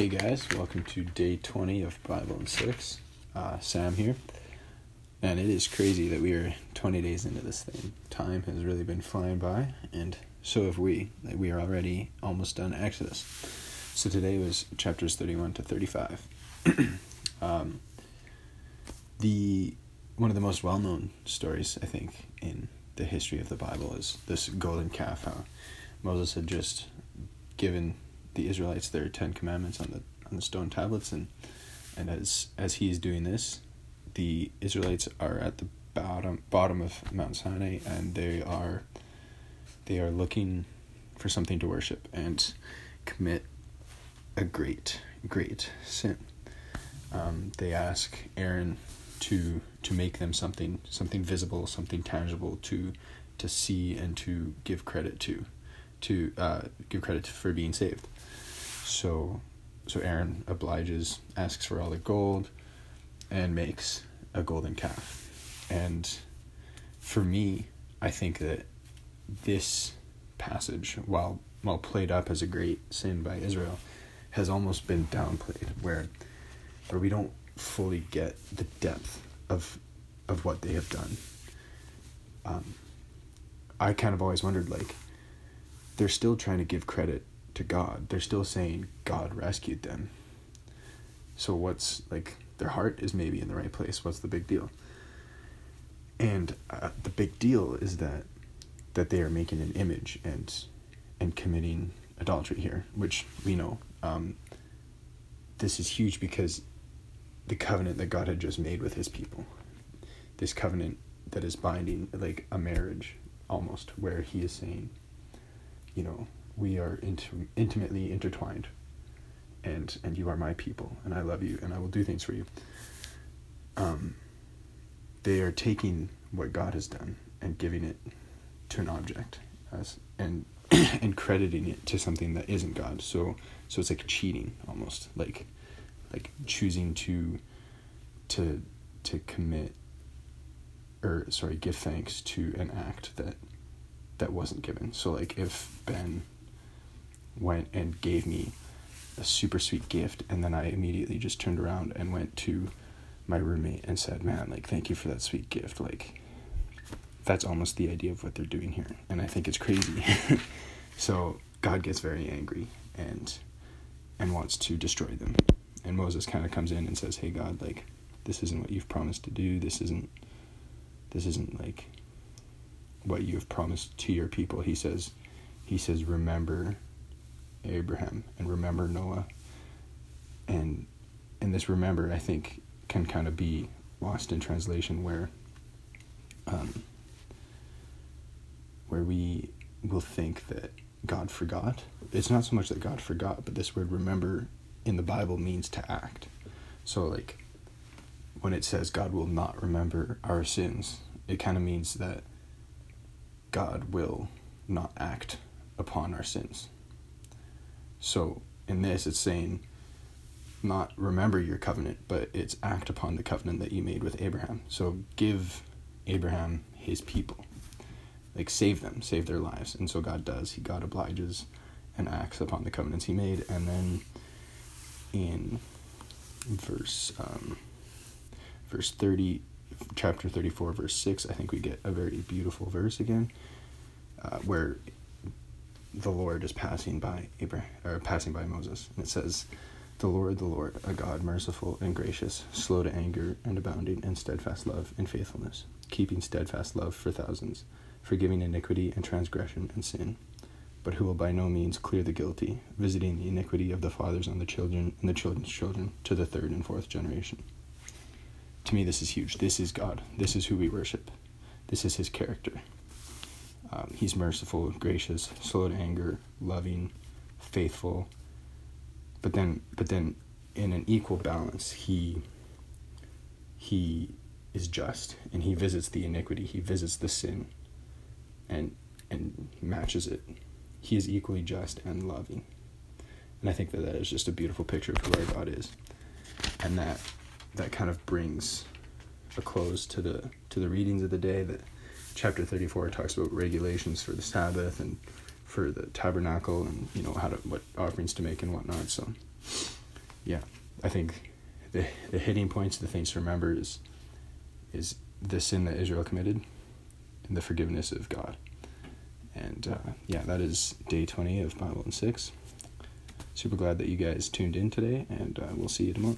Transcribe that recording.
Hey guys, welcome to day 20 of Bible and 6. Uh, Sam here. And it is crazy that we are 20 days into this thing. Time has really been flying by, and so have we. We are already almost done Exodus. So today was chapters 31 to 35. um, the one of the most well-known stories, I think, in the history of the Bible is this golden calf. How Moses had just given the Israelites their Ten Commandments on the on the stone tablets, and and as as he is doing this, the Israelites are at the bottom bottom of Mount Sinai, and they are they are looking for something to worship and commit a great great sin. Um, they ask Aaron to to make them something something visible, something tangible to to see and to give credit to, to uh, give credit for being saved. So, so Aaron obliges, asks for all the gold, and makes a golden calf. And for me, I think that this passage, while while played up as a great sin by Israel, has almost been downplayed, where where we don't fully get the depth of of what they have done. Um, I kind of always wondered, like, they're still trying to give credit to God. They're still saying God rescued them. So what's like their heart is maybe in the right place. What's the big deal? And uh, the big deal is that that they are making an image and and committing adultery here, which we know. Um, this is huge because the covenant that God had just made with His people, this covenant that is binding, like a marriage almost, where He is saying, you know, we are int- intimately intertwined and and you are my people and I love you and I will do things for you. Um, they are taking what God has done and giving it to an object as and and crediting it to something that isn't God. So so it's like cheating almost like like choosing to to to commit or sorry give thanks to an act that that wasn't given. So like if Ben went and gave me a super sweet gift and then I immediately just turned around and went to my roommate and said, "Man, like thank you for that sweet gift." Like that's almost the idea of what they're doing here, and I think it's crazy. so God gets very angry and and wants to destroy them. And Moses kind of comes in and says, "Hey God, like this isn't what you've promised to do. This isn't this isn't like what you have promised to your people." He says he says, "Remember Abraham and remember Noah. And and this remember I think can kind of be lost in translation where um, where we will think that God forgot. It's not so much that God forgot, but this word remember in the Bible means to act. So like when it says God will not remember our sins, it kind of means that God will not act upon our sins. So in this, it's saying, not remember your covenant, but it's act upon the covenant that you made with Abraham. So give Abraham his people, like save them, save their lives. And so God does. He God obliges and acts upon the covenants he made. And then in verse um, verse thirty, chapter thirty four, verse six, I think we get a very beautiful verse again, uh, where the Lord is passing by Abraham or passing by Moses, and it says, "The Lord, the Lord, a God merciful and gracious, slow to anger and abounding in steadfast love and faithfulness, keeping steadfast love for thousands, forgiving iniquity and transgression and sin." But who will by no means clear the guilty, visiting the iniquity of the fathers on the children and the children's children to the third and fourth generation. To me, this is huge. This is God. This is who we worship. This is His character. Um, he's merciful, gracious, slow to anger, loving, faithful. But then, but then, in an equal balance, he he is just, and he visits the iniquity. He visits the sin, and and matches it. He is equally just and loving, and I think that that is just a beautiful picture of who our God is, and that that kind of brings a close to the to the readings of the day that chapter 34 talks about regulations for the Sabbath and for the tabernacle and you know how to what offerings to make and whatnot. So yeah, I think the the hitting points, the things to remember is is the sin that Israel committed and the forgiveness of God. And uh, yeah, that is day 20 of Bible and 6. Super glad that you guys tuned in today, and uh, we'll see you tomorrow.